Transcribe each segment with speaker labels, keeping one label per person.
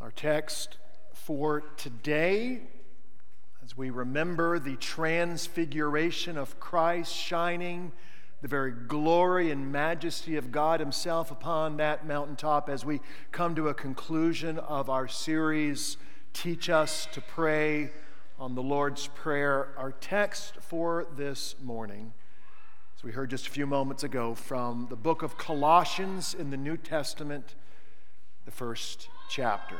Speaker 1: Our text for today, as we remember the transfiguration of Christ shining the very glory and majesty of God Himself upon that mountaintop, as we come to a conclusion of our series, Teach Us to Pray on the Lord's Prayer. Our text for this morning, as we heard just a few moments ago, from the book of Colossians in the New Testament, the first chapter.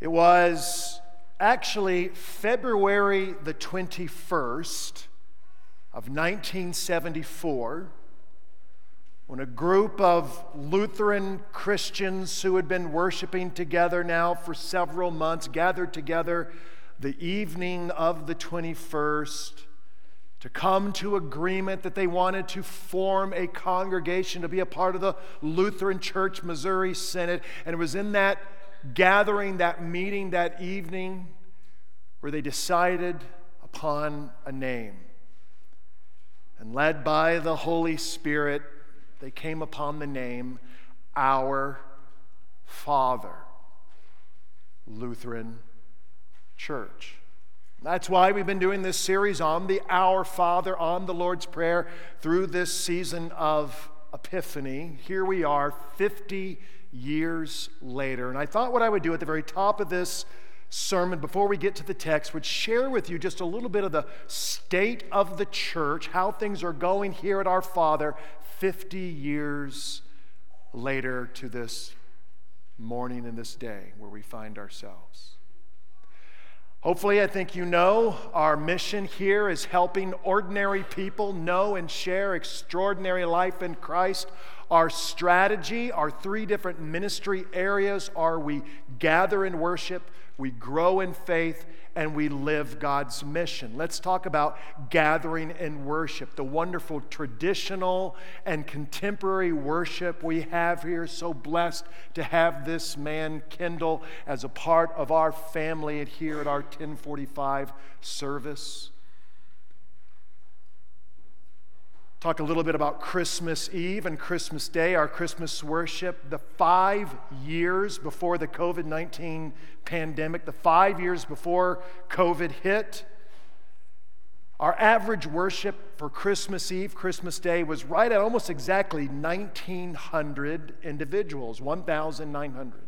Speaker 1: It was actually February the 21st of 1974 when a group of Lutheran Christians who had been worshiping together now for several months gathered together the evening of the 21st to come to agreement that they wanted to form a congregation to be a part of the Lutheran Church Missouri Synod. And it was in that gathering, that meeting that evening, where they decided upon a name. And led by the Holy Spirit, they came upon the name Our Father Lutheran Church. That's why we've been doing this series on the Our Father, on the Lord's Prayer, through this season of Epiphany. Here we are, 50 years later. And I thought what I would do at the very top of this sermon, before we get to the text, would share with you just a little bit of the state of the church, how things are going here at our Father 50 years later to this morning and this day where we find ourselves. Hopefully, I think you know our mission here is helping ordinary people know and share extraordinary life in Christ. Our strategy, our three different ministry areas are we gather and worship, we grow in faith, and we live God's mission. Let's talk about gathering in worship, the wonderful traditional and contemporary worship we have here. So blessed to have this man, Kendall, as a part of our family here at our 1045 service. Talk a little bit about Christmas Eve and Christmas Day, our Christmas worship. The five years before the COVID 19 pandemic, the five years before COVID hit, our average worship for Christmas Eve, Christmas Day, was right at almost exactly 1,900 individuals, 1,900.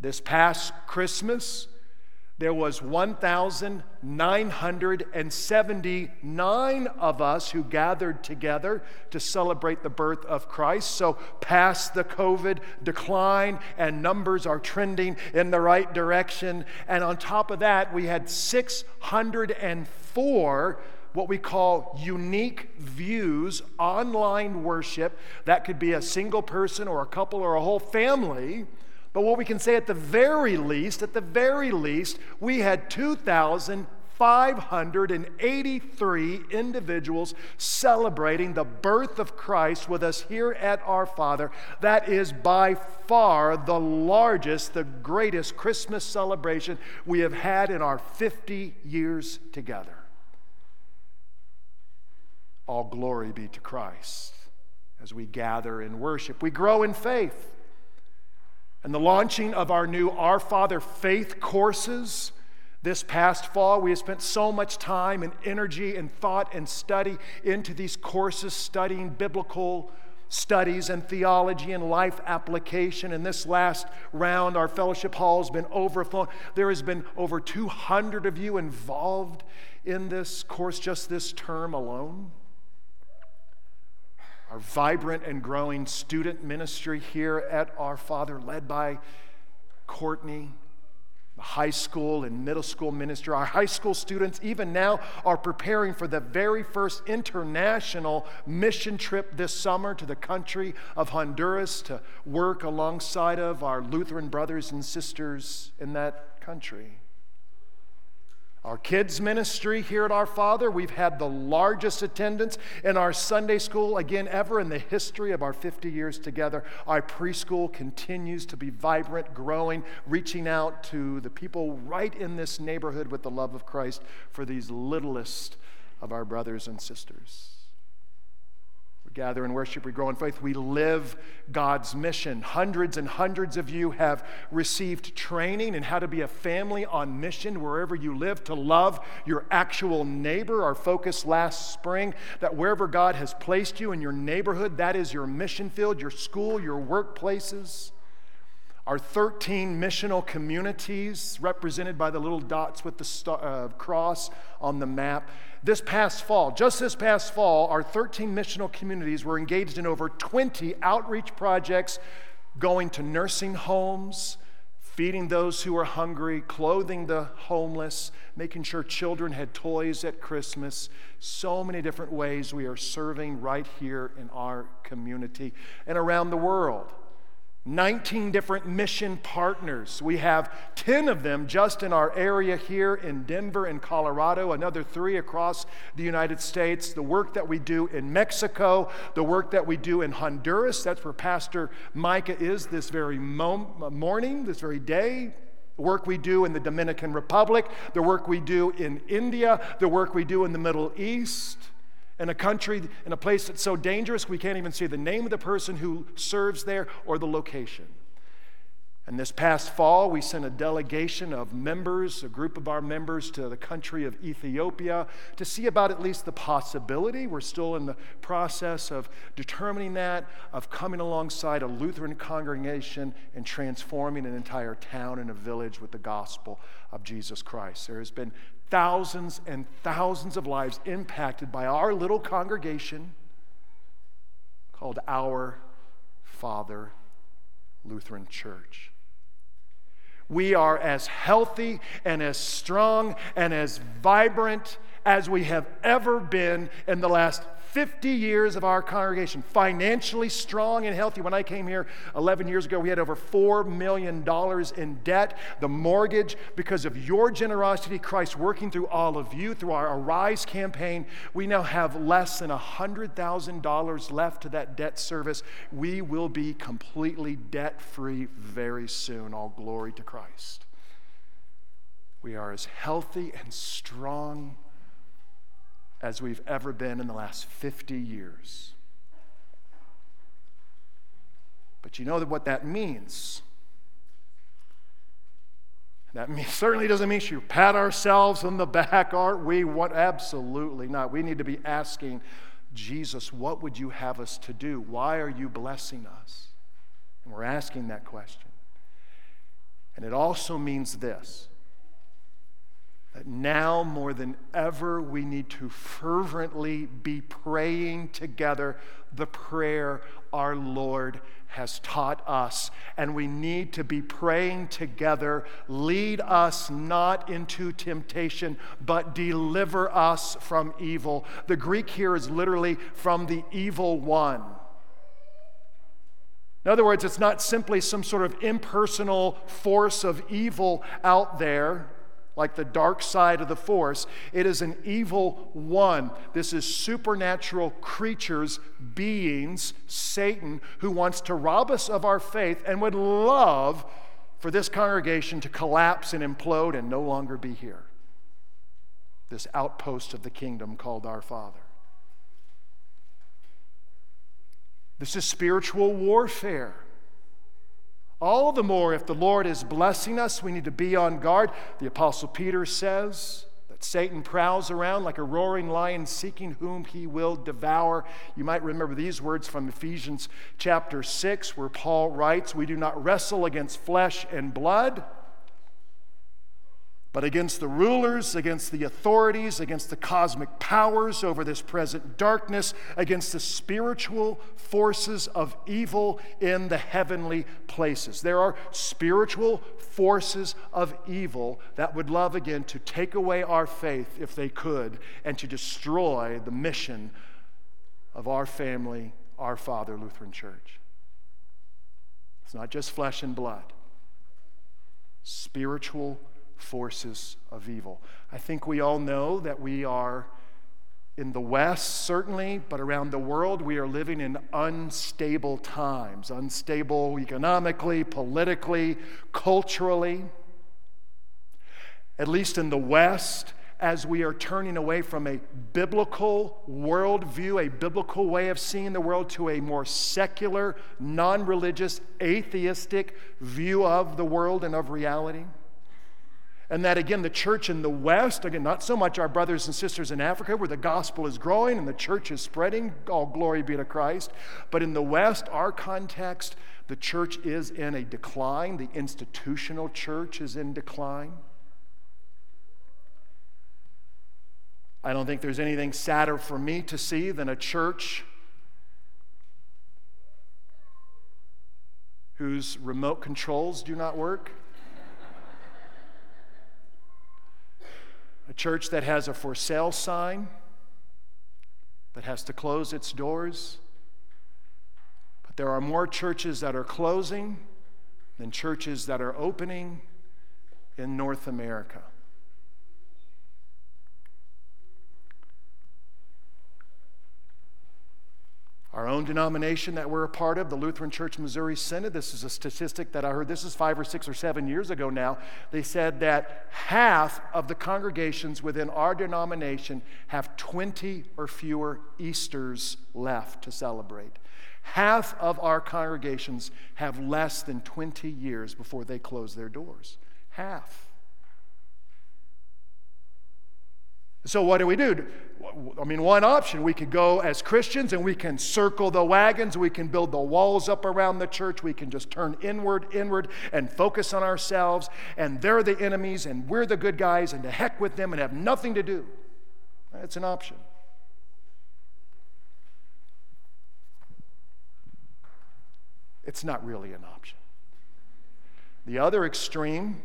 Speaker 1: This past Christmas, there was 1979 of us who gathered together to celebrate the birth of Christ. So past the covid decline and numbers are trending in the right direction. And on top of that we had 604 what we call unique views online worship that could be a single person or a couple or a whole family but what we can say at the very least, at the very least, we had 2,583 individuals celebrating the birth of Christ with us here at our Father. That is by far the largest, the greatest Christmas celebration we have had in our 50 years together. All glory be to Christ as we gather in worship. We grow in faith and the launching of our new Our Father faith courses this past fall. We have spent so much time and energy and thought and study into these courses, studying biblical studies and theology and life application. And this last round, our fellowship hall has been overflowing. There has been over 200 of you involved in this course just this term alone our vibrant and growing student ministry here at Our Father, led by Courtney, the high school and middle school minister. Our high school students, even now, are preparing for the very first international mission trip this summer to the country of Honduras to work alongside of our Lutheran brothers and sisters in that country. Our kids' ministry here at Our Father, we've had the largest attendance in our Sunday school, again, ever in the history of our 50 years together. Our preschool continues to be vibrant, growing, reaching out to the people right in this neighborhood with the love of Christ for these littlest of our brothers and sisters. We gather in worship, we grow in faith, we live God's mission. Hundreds and hundreds of you have received training in how to be a family on mission wherever you live, to love your actual neighbor. Our focus last spring that wherever God has placed you in your neighborhood, that is your mission field, your school, your workplaces. Our 13 missional communities, represented by the little dots with the star, uh, cross on the map. This past fall, just this past fall, our 13 missional communities were engaged in over 20 outreach projects going to nursing homes, feeding those who are hungry, clothing the homeless, making sure children had toys at Christmas. So many different ways we are serving right here in our community and around the world. 19 different mission partners. We have 10 of them just in our area here in Denver and Colorado, another three across the United States. The work that we do in Mexico, the work that we do in Honduras, that's where Pastor Micah is this very morning, this very day. The work we do in the Dominican Republic, the work we do in India, the work we do in the Middle East in a country, in a place that's so dangerous we can't even see the name of the person who serves there or the location. And this past fall, we sent a delegation of members, a group of our members, to the country of Ethiopia to see about at least the possibility. We're still in the process of determining that, of coming alongside a Lutheran congregation and transforming an entire town and a village with the gospel of Jesus Christ. There has been thousands and thousands of lives impacted by our little congregation called Our Father Lutheran Church. We are as healthy and as strong and as vibrant as we have ever been in the last 50 years of our congregation, financially strong and healthy. When I came here 11 years ago, we had over $4 million in debt. The mortgage, because of your generosity, Christ working through all of you, through our Arise campaign, we now have less than $100,000 left to that debt service. We will be completely debt free very soon. All glory to Christ. We are as healthy and strong as we've ever been in the last 50 years. But you know what that means? That means, certainly doesn't mean you pat ourselves on the back, aren't we? What? Absolutely not. We need to be asking Jesus, what would you have us to do? Why are you blessing us? And we're asking that question. And it also means this that now more than ever we need to fervently be praying together the prayer our Lord has taught us. And we need to be praying together lead us not into temptation, but deliver us from evil. The Greek here is literally from the evil one. In other words, it's not simply some sort of impersonal force of evil out there like the dark side of the force. It is an evil one. This is supernatural creatures, beings, Satan, who wants to rob us of our faith and would love for this congregation to collapse and implode and no longer be here. This outpost of the kingdom called our Father. This is spiritual warfare. All the more, if the Lord is blessing us, we need to be on guard. The Apostle Peter says that Satan prowls around like a roaring lion seeking whom he will devour. You might remember these words from Ephesians chapter 6, where Paul writes, We do not wrestle against flesh and blood but against the rulers, against the authorities, against the cosmic powers over this present darkness, against the spiritual forces of evil in the heavenly places. There are spiritual forces of evil that would love again to take away our faith if they could and to destroy the mission of our family, our Father Lutheran Church. It's not just flesh and blood, spiritual forces of evil. I think we all know that we are in the West, certainly, but around the world, we are living in unstable times unstable economically, politically, culturally. At least in the West, as we are turning away from a biblical worldview, a biblical way of seeing the world, to a more secular, non religious, atheistic view of the world and of reality. And that again, the church in the West, again, not so much our brothers and sisters in Africa, where the gospel is growing and the church is spreading, all glory be to Christ. But in the West, our context, the church is in a decline. The institutional church is in decline. I don't think there's anything sadder for me to see than a church whose remote controls do not work. A church that has a for sale sign that has to close its doors. But there are more churches that are closing than churches that are opening in North America. Our own denomination that we're a part of, the Lutheran Church Missouri Synod, this is a statistic that I heard, this is five or six or seven years ago now. They said that half of the congregations within our denomination have 20 or fewer Easters left to celebrate. Half of our congregations have less than 20 years before they close their doors. Half. So, what do we do? I mean, one option, we could go as Christians and we can circle the wagons, we can build the walls up around the church, we can just turn inward, inward, and focus on ourselves, and they're the enemies, and we're the good guys, and to heck with them and have nothing to do. That's an option. It's not really an option. The other extreme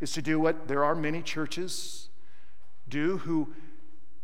Speaker 1: is to do what there are many churches do who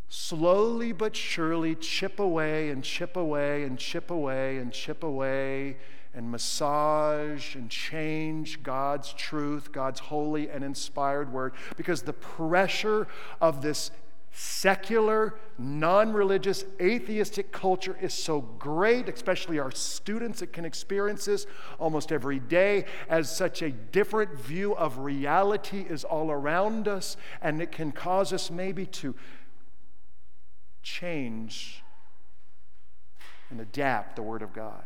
Speaker 1: slowly but surely chip away and chip away and chip away and chip away and massage and change God's truth, God's holy and inspired word, because the pressure of this secular, non religious, atheistic culture is so great, especially our students that can experience this almost every day, as such a different view of reality is all around us, and it can cause us maybe to change and adapt the Word of God.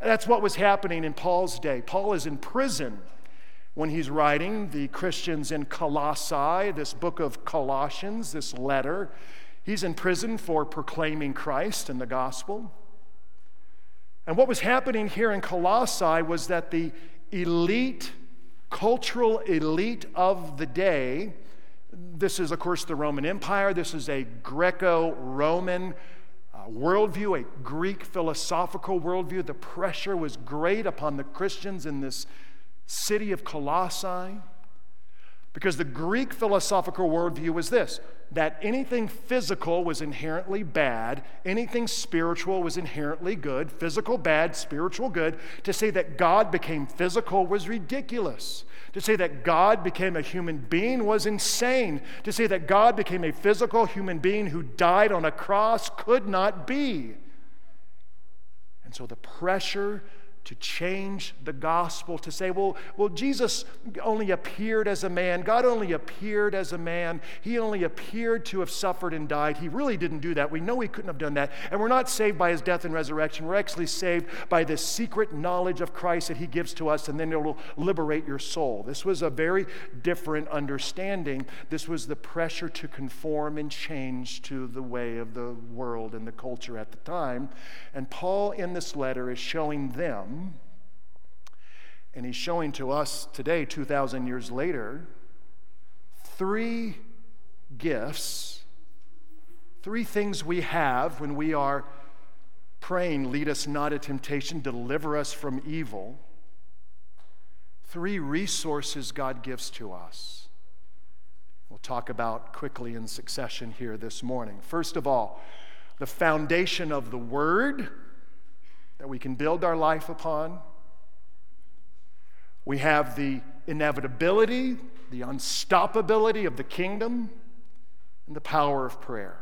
Speaker 1: that's what was happening in Paul's day. Paul is in prison when he's writing the Christians in Colossae, this book of Colossians, this letter. He's in prison for proclaiming Christ and the gospel. And what was happening here in Colossae was that the elite, cultural elite of the day, this is, of course, the Roman Empire. This is a Greco Roman uh, worldview, a Greek philosophical worldview. The pressure was great upon the Christians in this city of Colossae. Because the Greek philosophical worldview was this that anything physical was inherently bad, anything spiritual was inherently good, physical bad, spiritual good. To say that God became physical was ridiculous. To say that God became a human being was insane. To say that God became a physical human being who died on a cross could not be. And so the pressure to change the gospel, to say, well, well, Jesus only appeared as a man. God only appeared as a man. He only appeared to have suffered and died. He really didn't do that. We know he couldn't have done that. And we're not saved by his death and resurrection. We're actually saved by this secret knowledge of Christ that he gives to us, and then it will liberate your soul. This was a very different understanding. This was the pressure to conform and change to the way of the world and the culture at the time. And Paul, in this letter, is showing them and he's showing to us today, 2,000 years later, three gifts, three things we have when we are praying, lead us not to temptation, deliver us from evil. Three resources God gives to us. We'll talk about quickly in succession here this morning. First of all, the foundation of the Word that we can build our life upon. We have the inevitability, the unstoppability of the kingdom, and the power of prayer.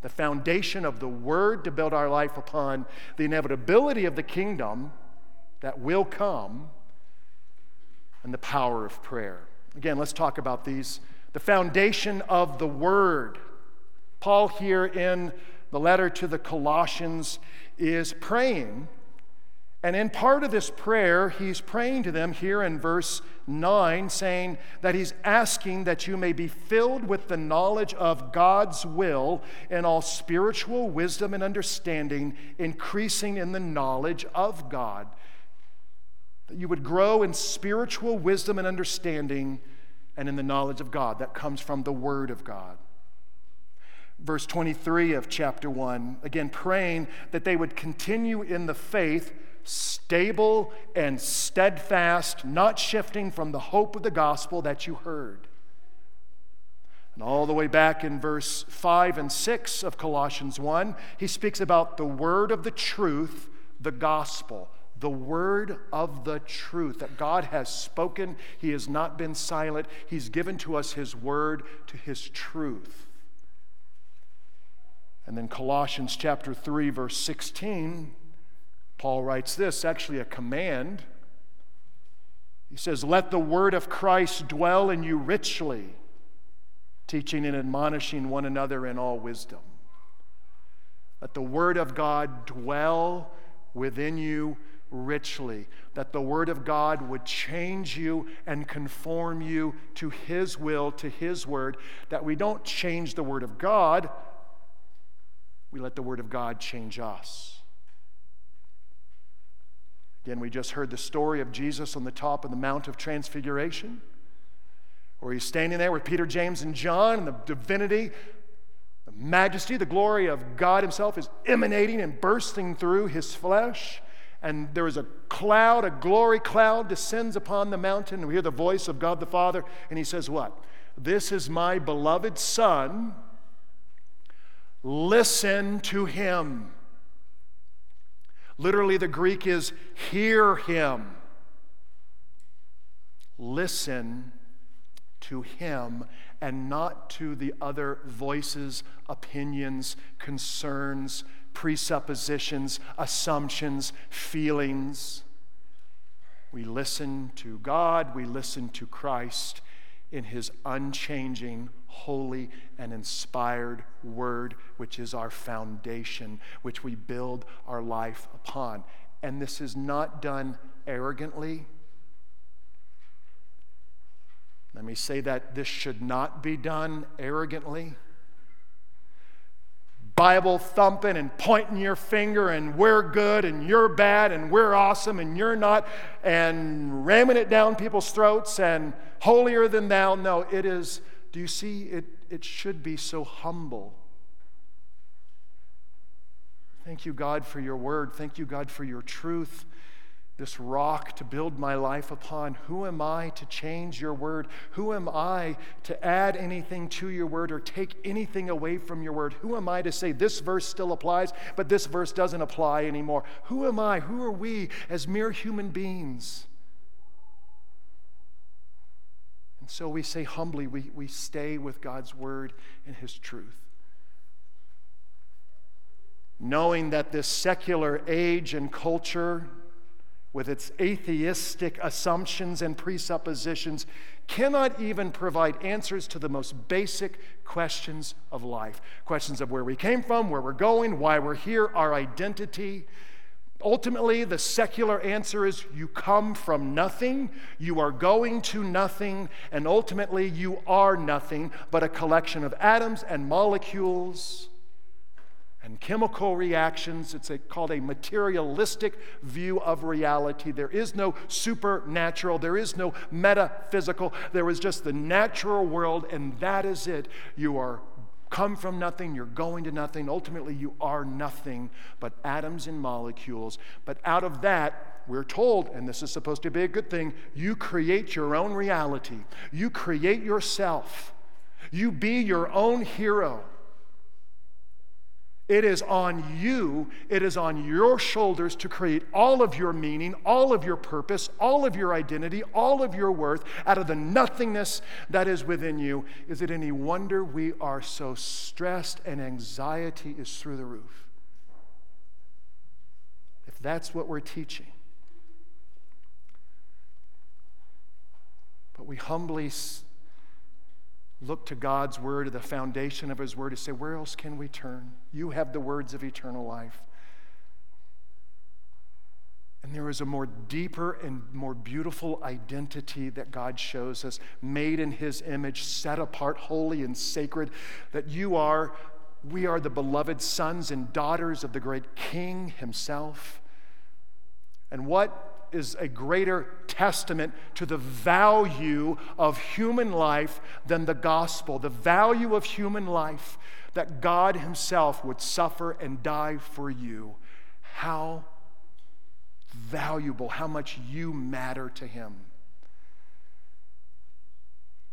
Speaker 1: The foundation of the word to build our life upon, the inevitability of the kingdom that will come, and the power of prayer. Again, let's talk about these the foundation of the Word. Paul, here in the letter to the Colossians, is praying. And in part of this prayer, he's praying to them here in verse 9, saying that he's asking that you may be filled with the knowledge of God's will in all spiritual wisdom and understanding, increasing in the knowledge of God. That you would grow in spiritual wisdom and understanding and in the knowledge of God. That comes from the Word of God verse 23 of chapter 1, again, praying that they would continue in the faith, stable and steadfast, not shifting from the hope of the gospel that you heard. And all the way back in verse 5 and 6 of Colossians 1, he speaks about the word of the truth, the gospel. The word of the truth that God has spoken. He has not been silent. He's given to us His word to His truth. And then Colossians chapter 3 verse 16, Paul writes this, actually a command. He says, "Let the word of Christ dwell in you richly, teaching and admonishing one another in all wisdom." Let the word of God dwell within you richly, that the Word of God would change you and conform you to His will, to His Word, that we don't change the Word of God, we let the Word of God change us. Again, we just heard the story of Jesus on the top of the Mount of Transfiguration, where he's standing there with Peter, James, and John, and the divinity, the majesty, the glory of God Himself is emanating and bursting through His flesh. And there is a cloud, a glory cloud descends upon the mountain. And we hear the voice of God the Father, and He says, What? This is my beloved Son Listen to him. Literally, the Greek is hear him. Listen to him and not to the other voices, opinions, concerns, presuppositions, assumptions, feelings. We listen to God, we listen to Christ in his unchanging, holy, and inspired word, which is our foundation, which we build our life upon. And this is not done arrogantly. Let me say that this should not be done arrogantly. Bible thumping and pointing your finger and we're good and you're bad and we're awesome and you're not and ramming it down people's throats and holier than thou. No, it is, do you see, it, it should be so humble. Thank you, God, for your word. Thank you, God, for your truth this rock to build my life upon. Who am I to change your word? Who am I to add anything to your word or take anything away from your word? Who am I to say this verse still applies, but this verse doesn't apply anymore? Who am I? Who are we as mere human beings? So we say humbly, we, we stay with God's word and his truth knowing that this secular age and culture with its atheistic assumptions and presuppositions, cannot even provide answers to the most basic questions of life questions of where we came from, where we're going, why we're here, our identity. Ultimately, the secular answer is you come from nothing, you are going to nothing, and ultimately you are nothing but a collection of atoms and molecules and chemical reactions. It's a, called a materialistic view of reality. There is no supernatural, there is no metaphysical, there is just the natural world, and that is it. You are come from nothing, you're going to nothing. Ultimately, you are nothing but atoms and molecules. But out of that, we're told, and this is supposed to be a good thing, you create your own reality. You create yourself. You be your own hero. It is on you, it is on your shoulders to create all of your meaning, all of your purpose, all of your identity, all of your worth out of the nothingness that is within you. Is it any wonder we are so stressed and anxiety is through the roof? If that's what we're teaching. But we humbly look to God's word, or the foundation of his word, to say, where else can we turn? You have the words of eternal life. And there is a more deeper and more beautiful identity that God shows us, made in His image, set apart, holy and sacred, that you are, we are the beloved sons and daughters of the great King Himself. And what is a greater testament to the value of human life than the gospel? The value of human life that God Himself would suffer and die for you. How valuable, how much you matter to Him.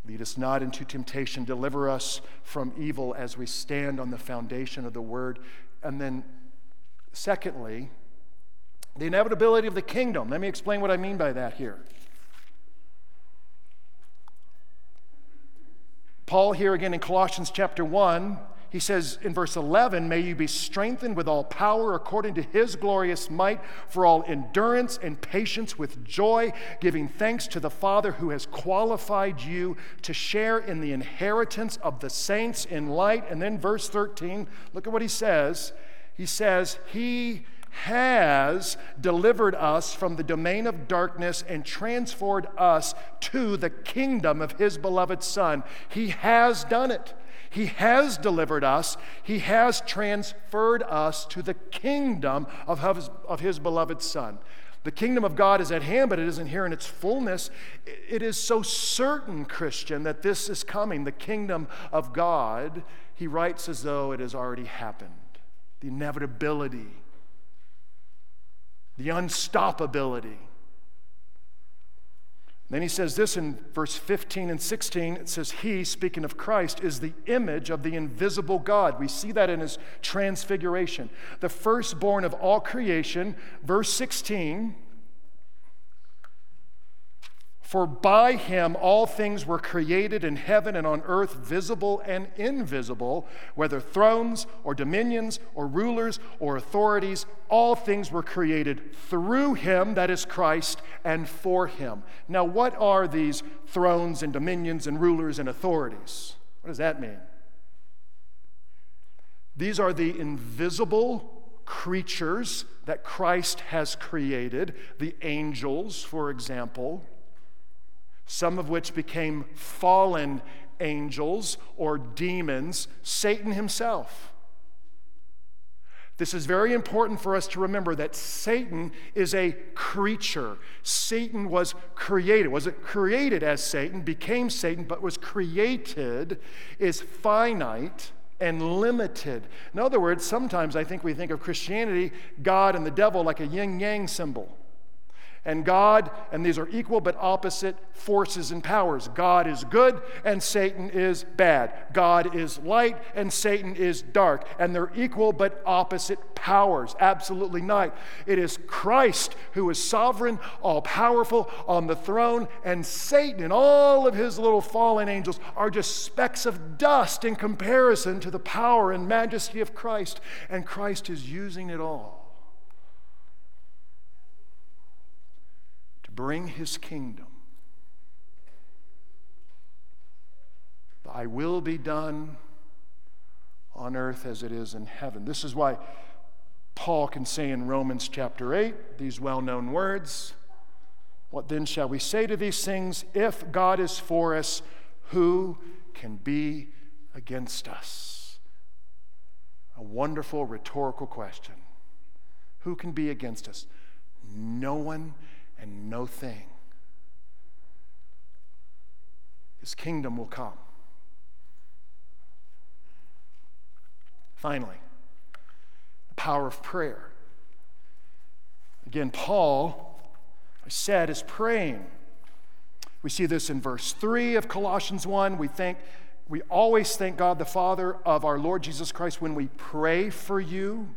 Speaker 1: Lead us not into temptation. Deliver us from evil as we stand on the foundation of the Word. And then, secondly, the inevitability of the kingdom. Let me explain what I mean by that here. Paul, here again in Colossians chapter 1, he says in verse 11, May you be strengthened with all power according to his glorious might, for all endurance and patience with joy, giving thanks to the Father who has qualified you to share in the inheritance of the saints in light. And then verse 13, look at what he says. He says, He has delivered us from the domain of darkness and transferred us to the kingdom of his beloved Son. He has done it. He has delivered us. He has transferred us to the kingdom of his, of his beloved Son. The kingdom of God is at hand, but it isn't here in its fullness. It is so certain, Christian, that this is coming, the kingdom of God. He writes as though it has already happened. The inevitability the unstoppability. Then he says this in verse 15 and 16. It says, He, speaking of Christ, is the image of the invisible God. We see that in his transfiguration. The firstborn of all creation. Verse 16 for by him all things were created in heaven and on earth, visible and invisible, whether thrones or dominions or rulers or authorities, all things were created through him, that is Christ, and for him. Now, what are these thrones and dominions and rulers and authorities? What does that mean? These are the invisible creatures that Christ has created, the angels, for example some of which became fallen angels or demons, Satan himself. This is very important for us to remember that Satan is a creature. Satan was created. Was it created as Satan, became Satan, but was created, is finite and limited. In other words, sometimes I think we think of Christianity, God and the devil, like a yin yang symbol and God, and these are equal but opposite forces and powers. God is good and Satan is bad. God is light and Satan is dark. And they're equal but opposite powers. Absolutely not. It is Christ who is sovereign, all powerful, on the throne, and Satan and all of his little fallen angels are just specks of dust in comparison to the power and majesty of Christ. And Christ is using it all bring his kingdom. Thy will be done on earth as it is in heaven. This is why Paul can say in Romans chapter 8 these well known words What then shall we say to these things? If God is for us, who can be against us? A wonderful rhetorical question. Who can be against us? No one and no thing. His kingdom will come. Finally, the power of prayer. Again, Paul, I said, is praying. We see this in verse 3 of Colossians 1. We think we always thank God the Father of our Lord Jesus Christ when we pray for you.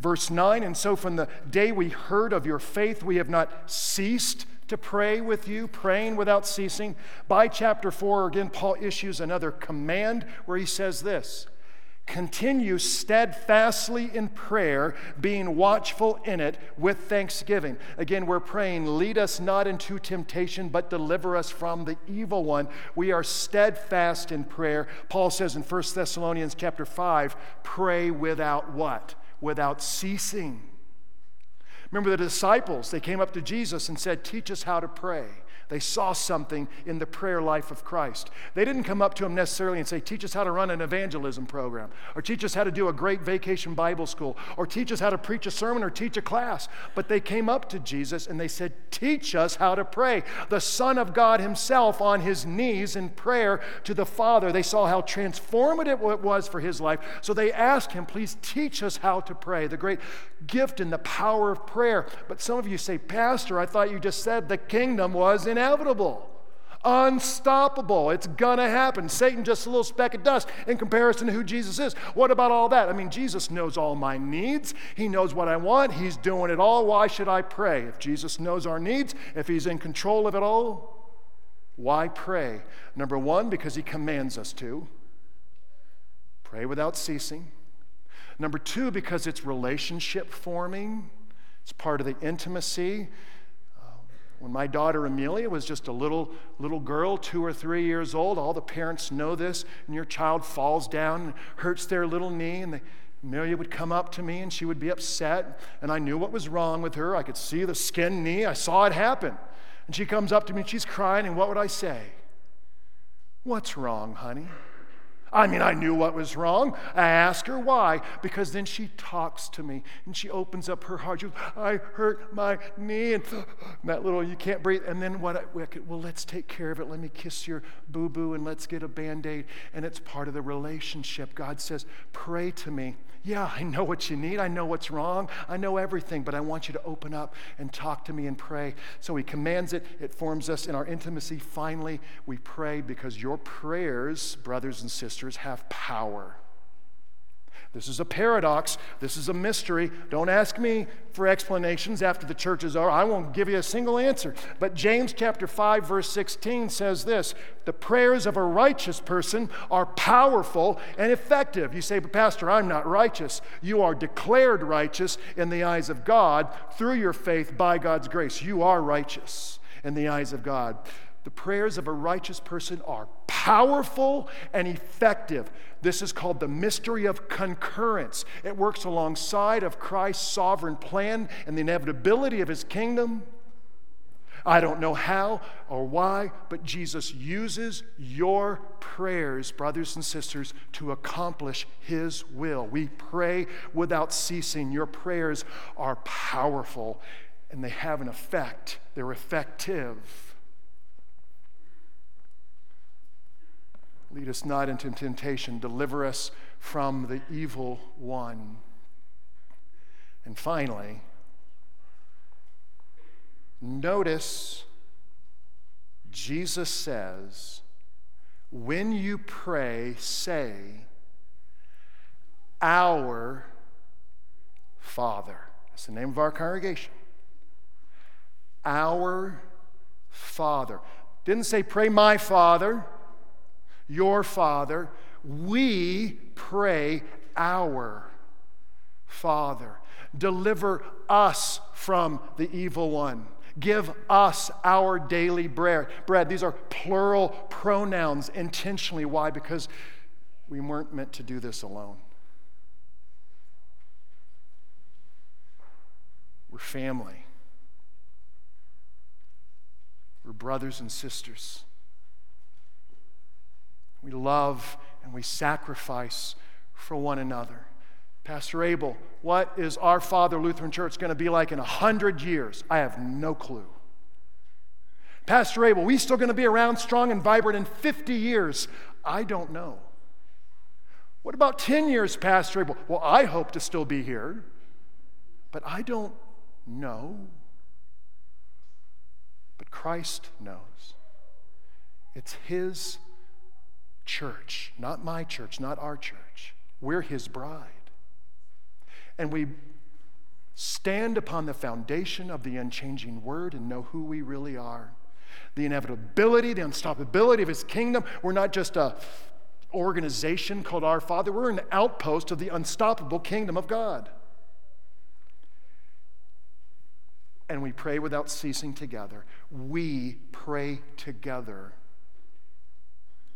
Speaker 1: Verse 9, and so from the day we heard of your faith, we have not ceased to pray with you, praying without ceasing. By chapter 4, again, Paul issues another command where he says this Continue steadfastly in prayer, being watchful in it with thanksgiving. Again, we're praying, lead us not into temptation, but deliver us from the evil one. We are steadfast in prayer. Paul says in 1 Thessalonians chapter 5, pray without what? Without ceasing. Remember the disciples, they came up to Jesus and said, Teach us how to pray. They saw something in the prayer life of Christ. They didn't come up to him necessarily and say, Teach us how to run an evangelism program, or teach us how to do a great vacation Bible school, or teach us how to preach a sermon, or teach a class. But they came up to Jesus and they said, Teach us how to pray. The Son of God Himself on His knees in prayer to the Father. They saw how transformative it was for His life. So they asked Him, Please teach us how to pray. The great gift and the power of prayer. But some of you say, Pastor, I thought you just said the kingdom was inevitable, unstoppable. It's gonna happen. Satan just a little speck of dust in comparison to who Jesus is. What about all that? I mean, Jesus knows all my needs. He knows what I want. He's doing it all. Why should I pray? If Jesus knows our needs, if He's in control of it all, why pray? Number one, because He commands us to. Pray without ceasing. Number two, because it's relationship forming, it's part of the intimacy. When my daughter Amelia was just a little, little girl, two or three years old, all the parents know this, and your child falls down and hurts their little knee, and they, Amelia would come up to me and she would be upset, and I knew what was wrong with her. I could see the skin knee, I saw it happen. And she comes up to me and she's crying, and what would I say? What's wrong, honey? I mean, I knew what was wrong. I asked her why, because then she talks to me and she opens up her heart. She goes, I hurt my knee, and that little, you can't breathe. And then what? I, well, let's take care of it. Let me kiss your boo boo and let's get a band aid. And it's part of the relationship. God says, Pray to me. Yeah, I know what you need. I know what's wrong. I know everything, but I want you to open up and talk to me and pray. So he commands it. It forms us in our intimacy. Finally, we pray because your prayers, brothers and sisters, have power. This is a paradox. This is a mystery. Don't ask me for explanations after the churches are. I won't give you a single answer. But James chapter 5 verse 16 says this, "The prayers of a righteous person are powerful and effective." You say, "But pastor, I'm not righteous." You are declared righteous in the eyes of God through your faith by God's grace. You are righteous in the eyes of God. The prayers of a righteous person are powerful and effective. This is called the mystery of concurrence. It works alongside of Christ's sovereign plan and the inevitability of his kingdom. I don't know how or why, but Jesus uses your prayers, brothers and sisters, to accomplish his will. We pray without ceasing. Your prayers are powerful and they have an effect, they're effective. Lead us not into temptation. Deliver us from the evil one. And finally, notice Jesus says, when you pray, say, Our Father. That's the name of our congregation. Our Father. Didn't say, Pray, my Father your Father, we pray, Our Father. Deliver us from the evil one. Give us our daily bread. Bread. These are plural pronouns intentionally. Why? Because we weren't meant to do this alone. We're family. We're brothers and sisters. We love and we sacrifice for one another. Pastor Abel, what is our Father Lutheran Church going to be like in 100 years? I have no clue. Pastor Abel, we still going to be around strong and vibrant in 50 years? I don't know. What about 10 years, Pastor Abel? Well, I hope to still be here, but I don't know. But Christ knows. It's His church, not my church, not our church. We're his bride. And we stand upon the foundation of the unchanging word and know who we really are. The inevitability, the unstoppability of his kingdom. We're not just a organization called Our Father. We're an outpost of the unstoppable kingdom of God. And we pray without ceasing together. We pray together.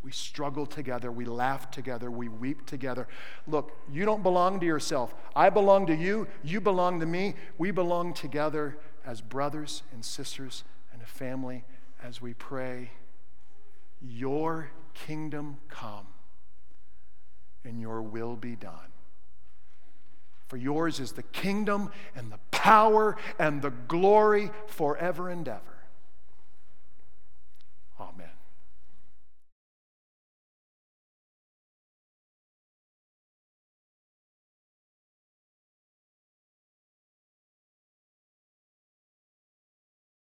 Speaker 1: We struggle together. We laugh together. We weep together. Look, you don't belong to yourself. I belong to you. You belong to me. We belong together as brothers and sisters and a family as we pray, Your kingdom come and your will be done. For yours is the kingdom and the power and the glory forever and ever.